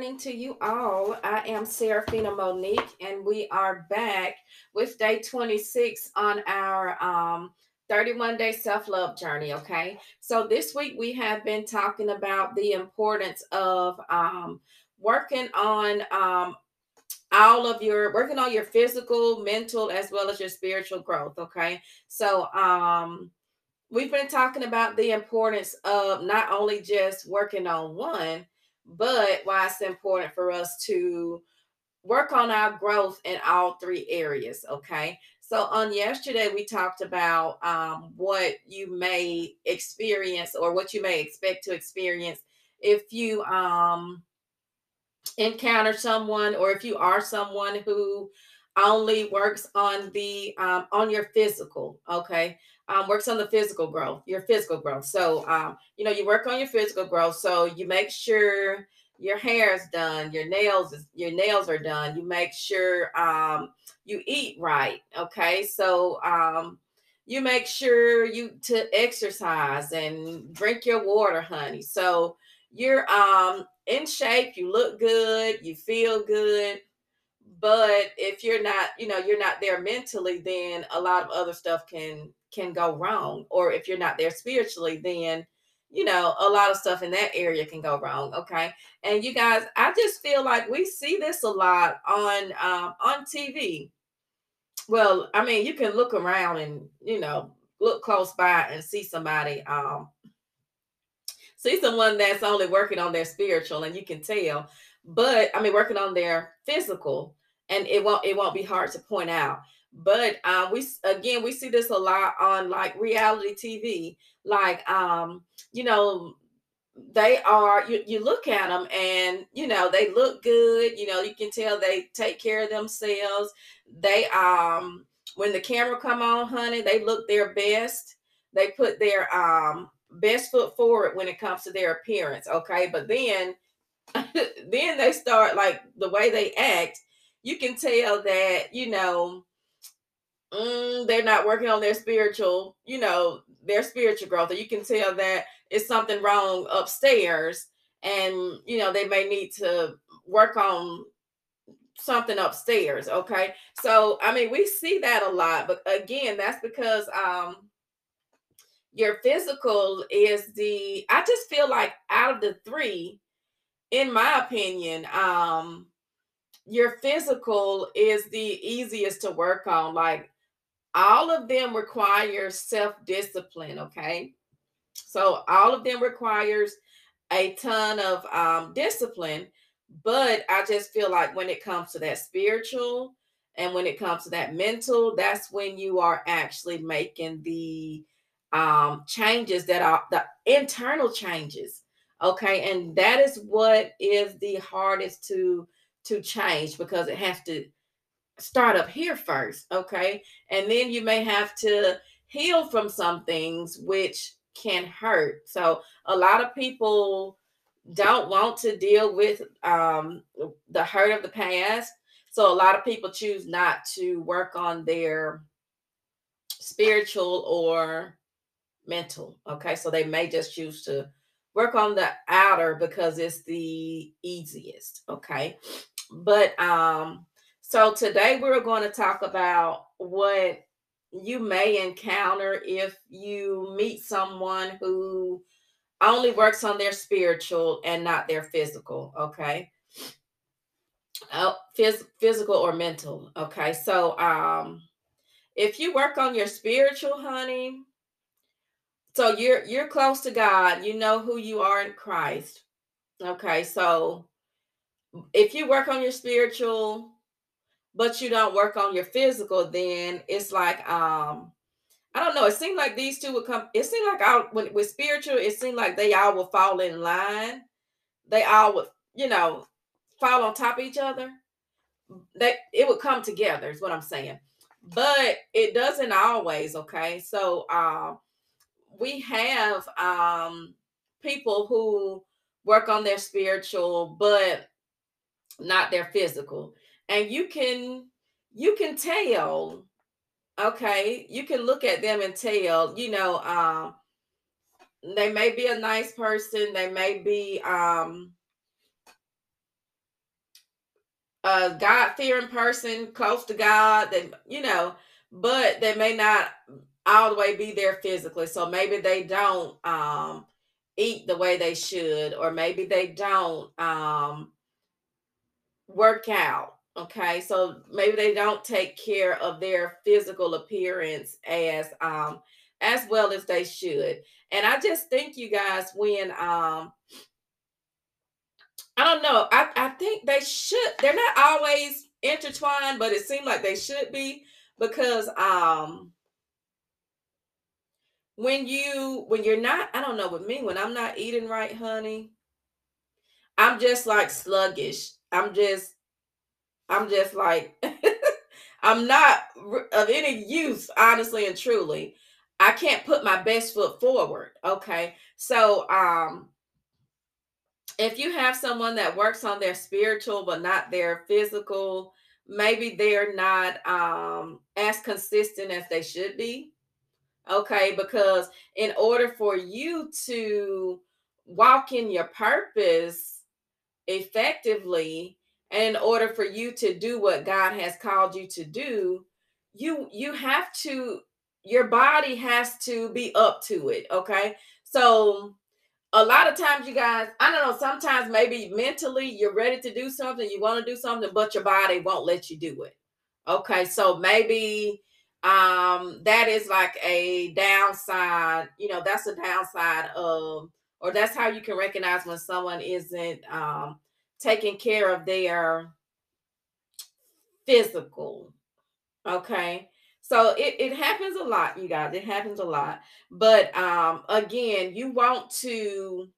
morning to you all. I am Serafina Monique, and we are back with day 26 on our um, 31 day self love journey. Okay, so this week we have been talking about the importance of um, working on um, all of your working on your physical, mental, as well as your spiritual growth. Okay, so um, we've been talking about the importance of not only just working on one but why it's important for us to work on our growth in all three areas. Okay. So on yesterday, we talked about um, what you may experience or what you may expect to experience if you um, encounter someone or if you are someone who only works on the um, on your physical okay um, works on the physical growth your physical growth. So um, you know you work on your physical growth. So you make sure your hair is done your nails is, your nails are done. You make sure um, you eat right okay? So um, you make sure you to exercise and drink your water honey. So you're um in shape you look good you feel good. But if you're not you know you're not there mentally then a lot of other stuff can can go wrong or if you're not there spiritually then you know a lot of stuff in that area can go wrong okay? And you guys i just feel like we see this a lot on um on tv well i mean you can look around and you know look close by and see somebody um see someone that's only working on their spiritual and you can tell. But i mean working on their physical and it won't it won't be hard to point out but um we again we see this a lot on like reality tv like um you know they are you, you look at them and you know they look good you know you can tell they take care of themselves. They um when the camera come on honey they look their best. They put their um best foot forward when it comes to their appearance okay? But then then they start like the way they act you can tell that you know mm, they're not working on their spiritual you know their spiritual growth or you can tell that it's something wrong upstairs and you know they may need to work on something upstairs okay so i mean we see that a lot but again that's because um your physical is the i just feel like out of the three in my opinion um your physical is the easiest to work on. Like all of them require self-discipline, okay? So all of them requires a ton of um, discipline, but I just feel like when it comes to that spiritual and when it comes to that mental, that's when you are actually making the um, changes that are the internal changes. Okay, and that is what is the hardest to to change because it has to start up here first, okay? And then you may have to heal from some things which can hurt. So a lot of people don't want to deal with um, the hurt of the past. So a lot of people choose not to work on their spiritual or mental. Okay, so they may just choose to work on the outer because it's the easiest. Okay, but um, so today we're going to talk about what you may encounter if you meet someone who only works on their spiritual and not their physical. Okay. Oh, phys- physical or mental. Okay. So um if you work on your spiritual, honey, so you're you're close to God, you know who you are in Christ. Okay, so if you work on your spiritual but you don't work on your physical then it's like um i don't know it seemed like these two would come it seemed like I when with spiritual it seemed like they all would fall in line. They all would you know fall on top of each other. That it would come together is what i'm saying. But it doesn't always okay? So um we have um people who work on their spiritual but not their physical. And you can you can tell, okay, you can look at them and tell, you know, um, they may be a nice person, they may be um a God fearing person close to God that, you know, but they may not all the way be there physically. So maybe they don't um eat the way they should, or maybe they don't um work out. Okay, so maybe they don't take care of their physical appearance as um as well as they should. And I just think you guys when um I don't know. I, I think they should. They're not always intertwined, but it seemed like they should be because um when you when you're not, I don't know, with me, when I'm not eating right, honey, I'm just like sluggish. I'm just I'm just like I'm not of any use, honestly and truly. I can't put my best foot forward. Okay. So um if you have someone that works on their spiritual but not their physical, maybe they're not um as consistent as they should be. Okay, because in order for you to walk in your purpose effectively, and in order for you to do what God has called you to do, you you have to your body has to be up to it, okay? So a lot of times you guys i don't know sometimes maybe mentally you're ready to do something you want to do something but your body won't let you do it okay so maybe um that is like a downside you know that's a downside of or that's how you can recognize when someone isn't um taking care of their physical okay? So it, it happens a lot you guys it happens a lot. But um again you want to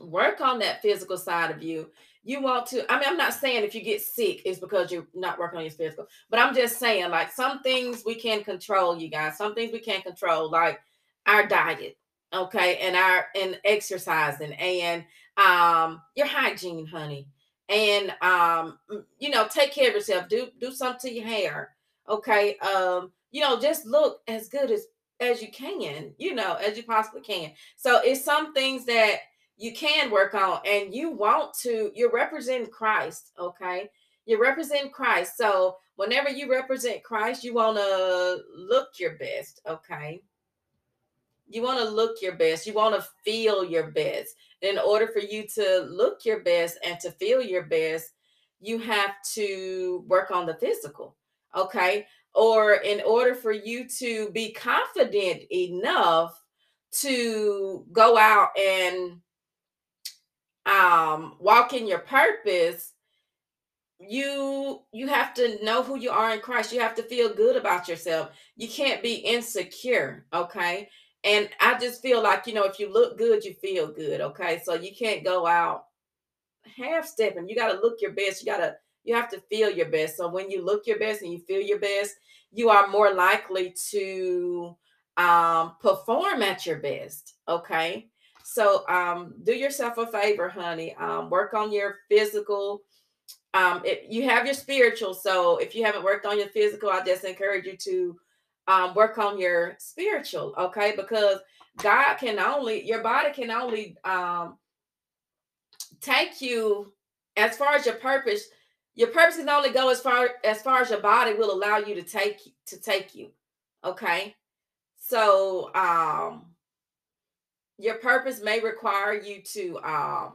work on that physical side of you. You want to i mean i'm not saying if you get sick it's because you're not working on your physical but i'm just saying like some things we can control you guys some things we can't control like our diet okay and our and exercising and um your hygiene honey and um you know take care of yourself do do something to your hair okay um you know just look as good as as you can you know as you possibly can. So it's some things that you can work on and you want to you're representing christ okay? You represent christ so whenever you represent christ you want to look your best okay you want to look your best you want to feel your best in order for you to look your best and to feel your best you have to work on the physical okay or in order for you to be confident enough to go out and um walk in your purpose you you have to know who you are in Christ. You have to feel good about yourself. You can't be insecure, okay? And I just feel like, you know, if you look good, you feel good, okay? So you can't go out half stepping. You got to look your best. You got to you have to feel your best. So when you look your best and you feel your best, you are more likely to um perform at your best, okay? So um do yourself a favor, honey. Um work on your physical um it, you have your spiritual so if you haven't worked on your physical i just encourage you to um work on your spiritual okay because god can only your body can only um take you as far as your purpose your purpose can only go as far as far as your body will allow you to take to take you okay so um your purpose may require you to um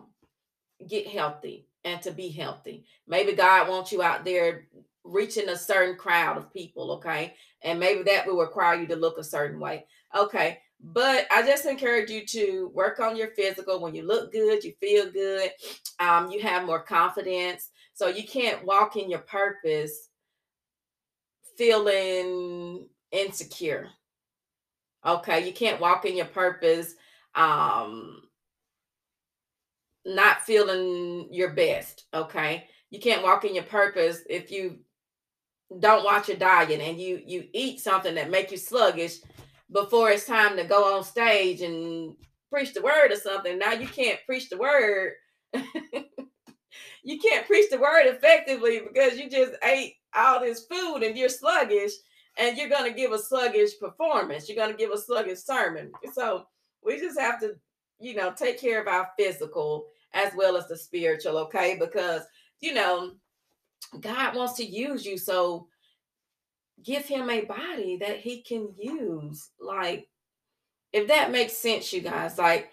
get healthy and to be healthy. Maybe God wants you out there reaching a certain crowd of people, okay? And maybe that will require you to look a certain way. Okay. But I just encourage you to work on your physical. When you look good, you feel good, um, you have more confidence. So you can't walk in your purpose feeling insecure. Okay. You can't walk in your purpose um not feeling your best. Okay. You can't walk in your purpose if you don't watch your diet and you you eat something that make you sluggish before it's time to go on stage and preach the word or something. Now you can't preach the word. you can't preach the word effectively because you just ate all this food and you're sluggish and you're going to give a sluggish performance. You're going to give a sluggish sermon. So we just have to, you know, take care of our physical as well as the spiritual, okay? Because, you know, God wants to use you. So give him a body that he can use. Like, if that makes sense, you guys, like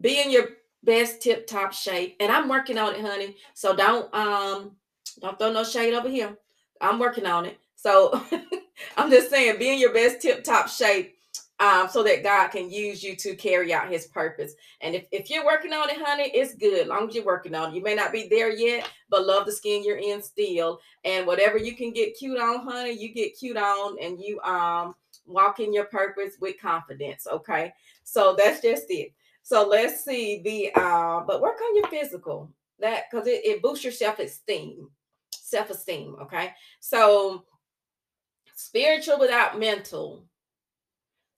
be in your best tip top shape. And I'm working on it, honey. So don't um don't throw no shade over here. I'm working on it. So I'm just saying, be in your best tip top shape um, so that God can use you to carry out his purpose. And if, if you're working on it, honey, it's good. As long as you're working on it. You may not be there yet, but love the skin you're in still. And whatever you can get cute on, honey, you get cute on and you um walk in your purpose with confidence. Okay. So that's just it. So let's see the uh, but work on your physical. That because it, it boosts your self-esteem. Self-esteem. Okay. So spiritual without mental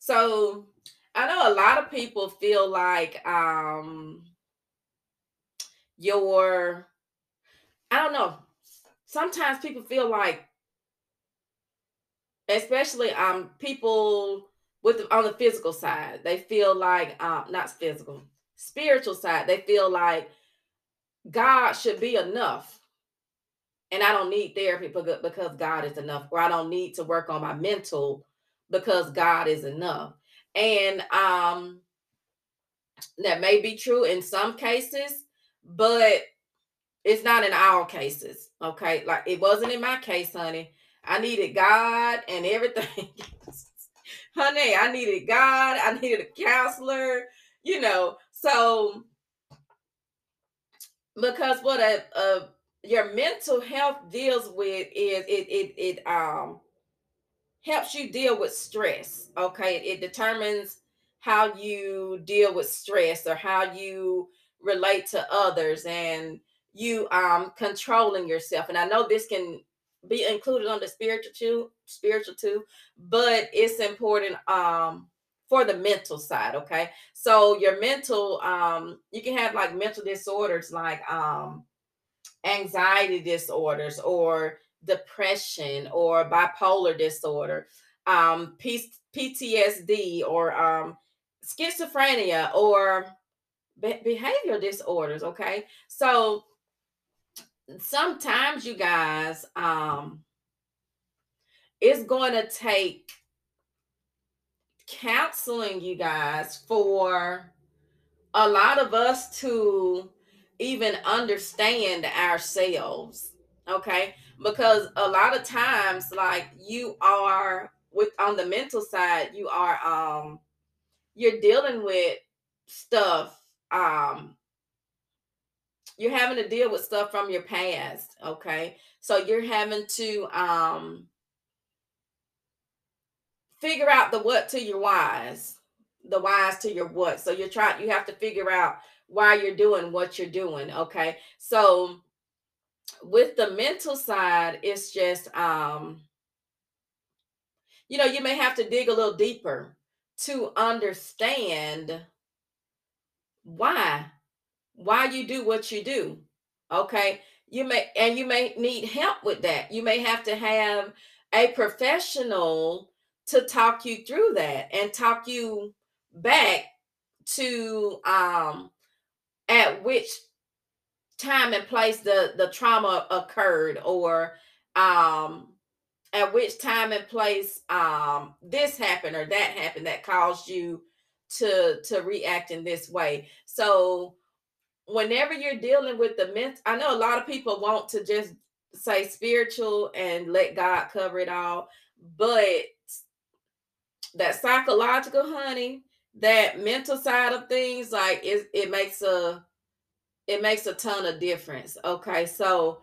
so I know a lot of people feel like um your I don't know. Sometimes people feel like especially um people with on the physical side, they feel like um not physical, spiritual side, they feel like God should be enough. And I don't need therapy because God is enough, or I don't need to work on my mental because God is enough. And um that may be true in some cases, but it's not in all cases. Okay. Like it wasn't in my case, honey. I needed God and everything. honey, I needed God. I needed a counselor, you know. So because what a, a your mental health deals with is it it it um helps you deal with stress. Okay. It determines how you deal with stress or how you relate to others and you um controlling yourself. And I know this can be included on the spiritual too, spiritual too, but it's important um for the mental side, okay? So your mental um you can have like mental disorders like um anxiety disorders or depression or bipolar disorder, um, P- PTSD or um, schizophrenia or be- behavior disorders. Okay, so sometimes you guys, um, it's going to take counseling you guys for a lot of us to even understand ourselves okay? Because a lot of times like you are with on the mental side you are um you're dealing with stuff um you're having to deal with stuff from your past okay? So you're having to um figure out the what to your whys the whys to your what. So you're trying you have to figure out why you're doing what you're doing okay? So with the mental side, it's just um, you know, you may have to dig a little deeper to understand why why you do what you do. Okay? You may and you may need help with that. You may have to have a professional to talk you through that and talk you back to um at which time and place the the trauma occurred or um at which time and place um this happened or that happened that caused you to to react in this way. So whenever you're dealing with the mental i know a lot of people want to just say spiritual and let god cover it all but that psychological honey that mental side of things like it, it makes a it makes a ton of difference. Okay, so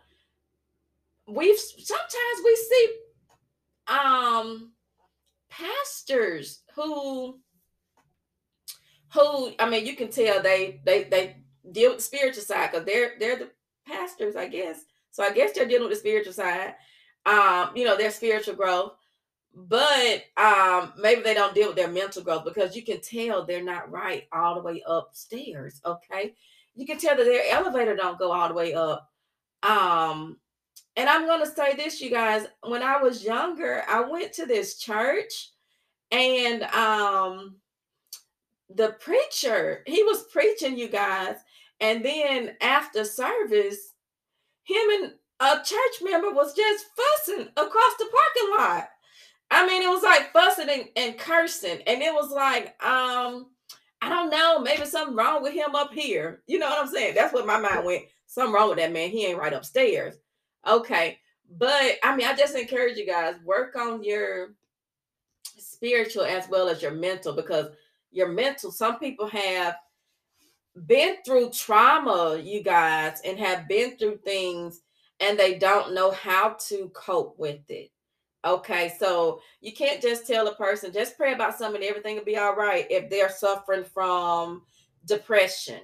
we've sometimes we see um pastors who who I mean you can tell they they they deal with the spiritual side because they're they're the pastors, I guess. So I guess they're dealing with the spiritual side. Um, you know, their spiritual growth. But um, maybe they don't deal with their mental growth because you can tell they're not right all the way upstairs. Okay you can tell that their elevator don't go all the way up. Um, and I'm gonna say this, you guys. When I was younger, I went to this church, and um, the preacher he was preaching, you guys, and then after service, him and a church member was just fussing across the parking lot. I mean, it was like fussing and, and cursing, and it was like, um, I don't know, maybe something wrong with him up here. You know what I'm saying? That's what my mind went. Something wrong with that man. He ain't right upstairs. Okay. But I mean, I just encourage you guys, work on your spiritual as well as your mental because your mental, some people have been through trauma, you guys, and have been through things and they don't know how to cope with it. Okay, so you can't just tell a person, just pray about something, everything will be all right if they're suffering from depression.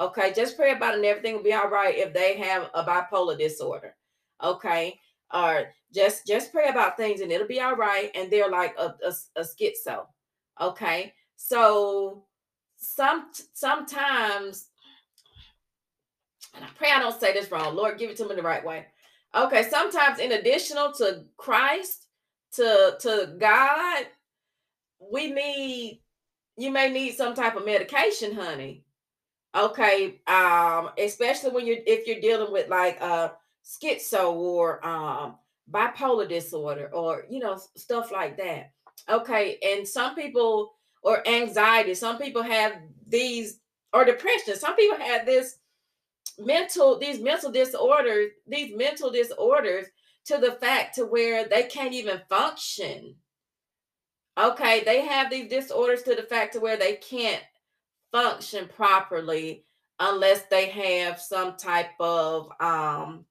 Okay, just pray about it and everything will be all right if they have a bipolar disorder. Okay, or just just pray about things and it'll be all right. And they're like a, a, a schizo. Okay, so some sometimes, and I pray I don't say this wrong. Lord, give it to me the right way. Okay, sometimes in additional to Christ, to to God, we need you may need some type of medication, honey. Okay, um, especially when you're if you're dealing with like uh schizo or um bipolar disorder or you know stuff like that. Okay, and some people or anxiety, some people have these or depression. Some people have this mental these mental disorders these mental disorders to the fact to where they can't even function. Okay they have these disorders to the fact to where they can't function properly unless they have some type of um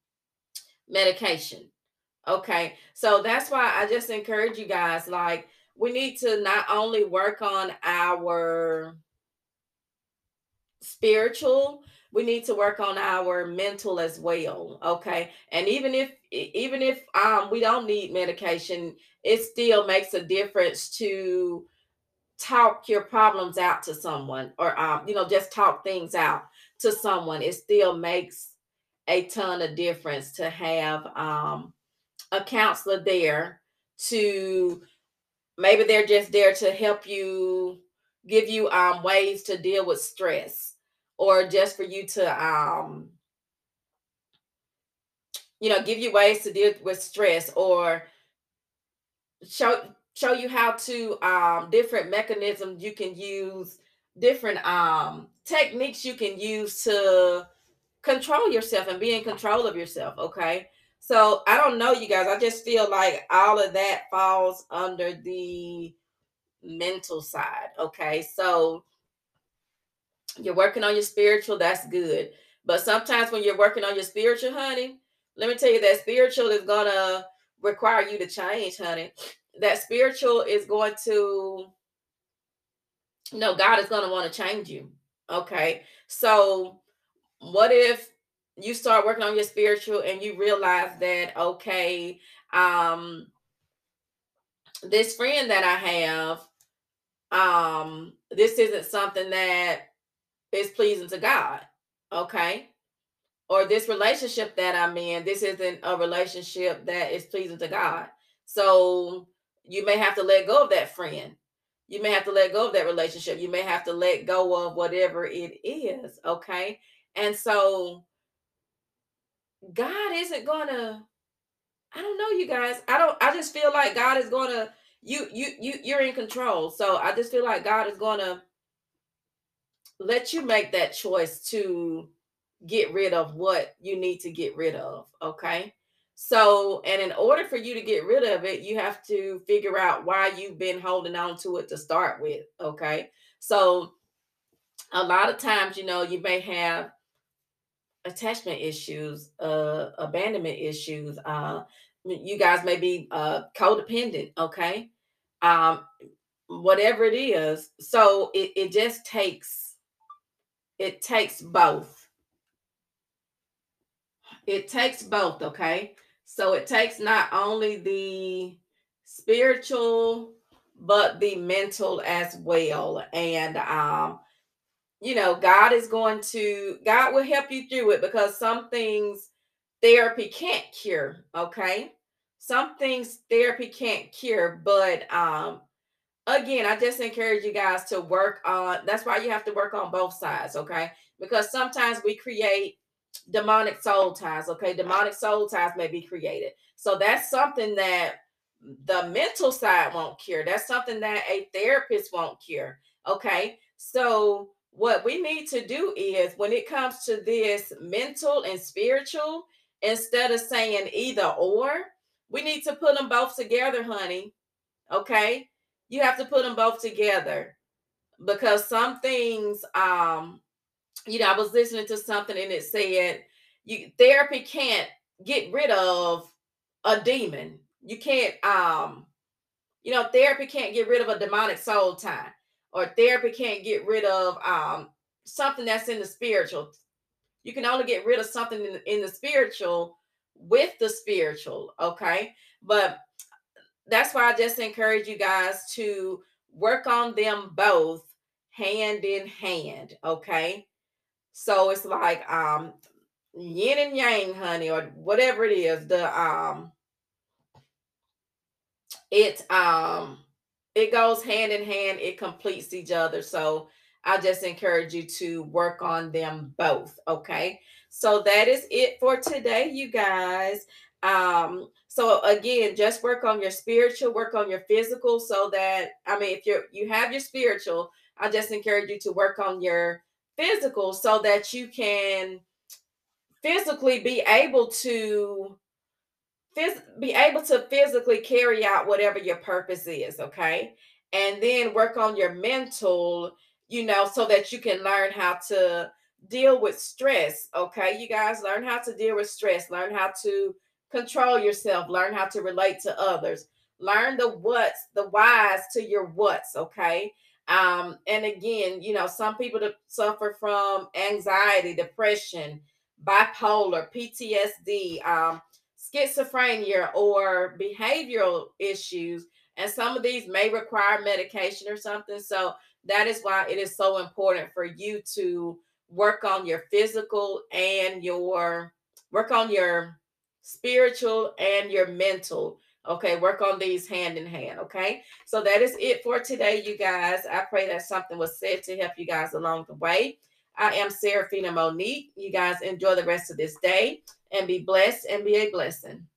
medication. Okay so that's why i just encourage you guys like we need to not only work on our spiritual we need to work on our mental as well okay? And even if even if um we don't need medication it still makes a difference to talk your problems out to someone or um you know just talk things out to someone. It still makes a ton of difference to have um a counselor there to maybe they're just there to help you give you um ways to deal with stress or just for you to um you know give you ways to deal with stress or show show you how to um different mechanisms you can use different um techniques you can use to control yourself and be in control of yourself okay? So i don't know you guys i just feel like all of that falls under the mental side okay so you're working on your spiritual, that's good. But sometimes when you're working on your spiritual, honey, let me tell you that spiritual is gonna require you to change, honey. That spiritual is going to no, God is gonna want to change you. Okay. So what if you start working on your spiritual and you realize that okay, um this friend that I have, um, this isn't something that is pleasing to God. Okay. Or this relationship that I'm in, this isn't a relationship that is pleasing to God. So you may have to let go of that friend. You may have to let go of that relationship. You may have to let go of whatever it is. Okay. And so God isn't gonna, I don't know, you guys. I don't, I just feel like God is gonna, you, you, you, you're in control. So I just feel like God is gonna let you make that choice to get rid of what you need to get rid of. Okay. So, and in order for you to get rid of it, you have to figure out why you've been holding on to it to start with. Okay. So, a lot of times, you know, you may have attachment issues, uh, abandonment issues. Uh, you guys may be uh, codependent. Okay. Um, whatever it is. So, it, it just takes it takes both. It takes both, okay? So it takes not only the spiritual but the mental as well. And um you know, God is going to God will help you through it because some things therapy can't cure, okay? Some things therapy can't cure, but um again, I just encourage you guys to work on that's why you have to work on both sides, okay? Because sometimes we create demonic soul ties. Okay, demonic soul ties may be created. So that's something that the mental side won't cure. That's something that a therapist won't cure. Okay, so what we need to do is when it comes to this mental and spiritual, instead of saying either or, we need to put them both together, honey. Okay, you have to put them both together because some things um you know, I was listening to something and it said you therapy can't get rid of a demon. You can't um you know, therapy can't get rid of a demonic soul tie or therapy can't get rid of um something that's in the spiritual. You can only get rid of something in in the spiritual with the spiritual, okay? But that's why I just encourage you guys to work on them both hand in hand, okay? So it's like um yin and yang, honey, or whatever it is. The um it um it goes hand in hand, it completes each other. So I just encourage you to work on them both. Okay. So that is it for today, you guys. Um, so again, just work on your spiritual, work on your physical so that I mean if you're you have your spiritual, I just encourage you to work on your physical so that you can physically be able to phys- be able to physically carry out whatever your purpose is okay and then work on your mental you know so that you can learn how to deal with stress okay? You guys learn how to deal with stress. Learn how to control yourself. Learn how to relate to others. Learn the what's the whys to your what's okay? Um, and again, you know, some people that suffer from anxiety, depression, bipolar, PTSD, um, schizophrenia, or behavioral issues. And some of these may require medication or something. So that is why it is so important for you to work on your physical and your work on your spiritual and your mental Okay, work on these hand in hand. Okay, so that is it for today, you guys. I pray that something was said to help you guys along the way. I am Seraphina Monique. You guys enjoy the rest of this day and be blessed and be a blessing.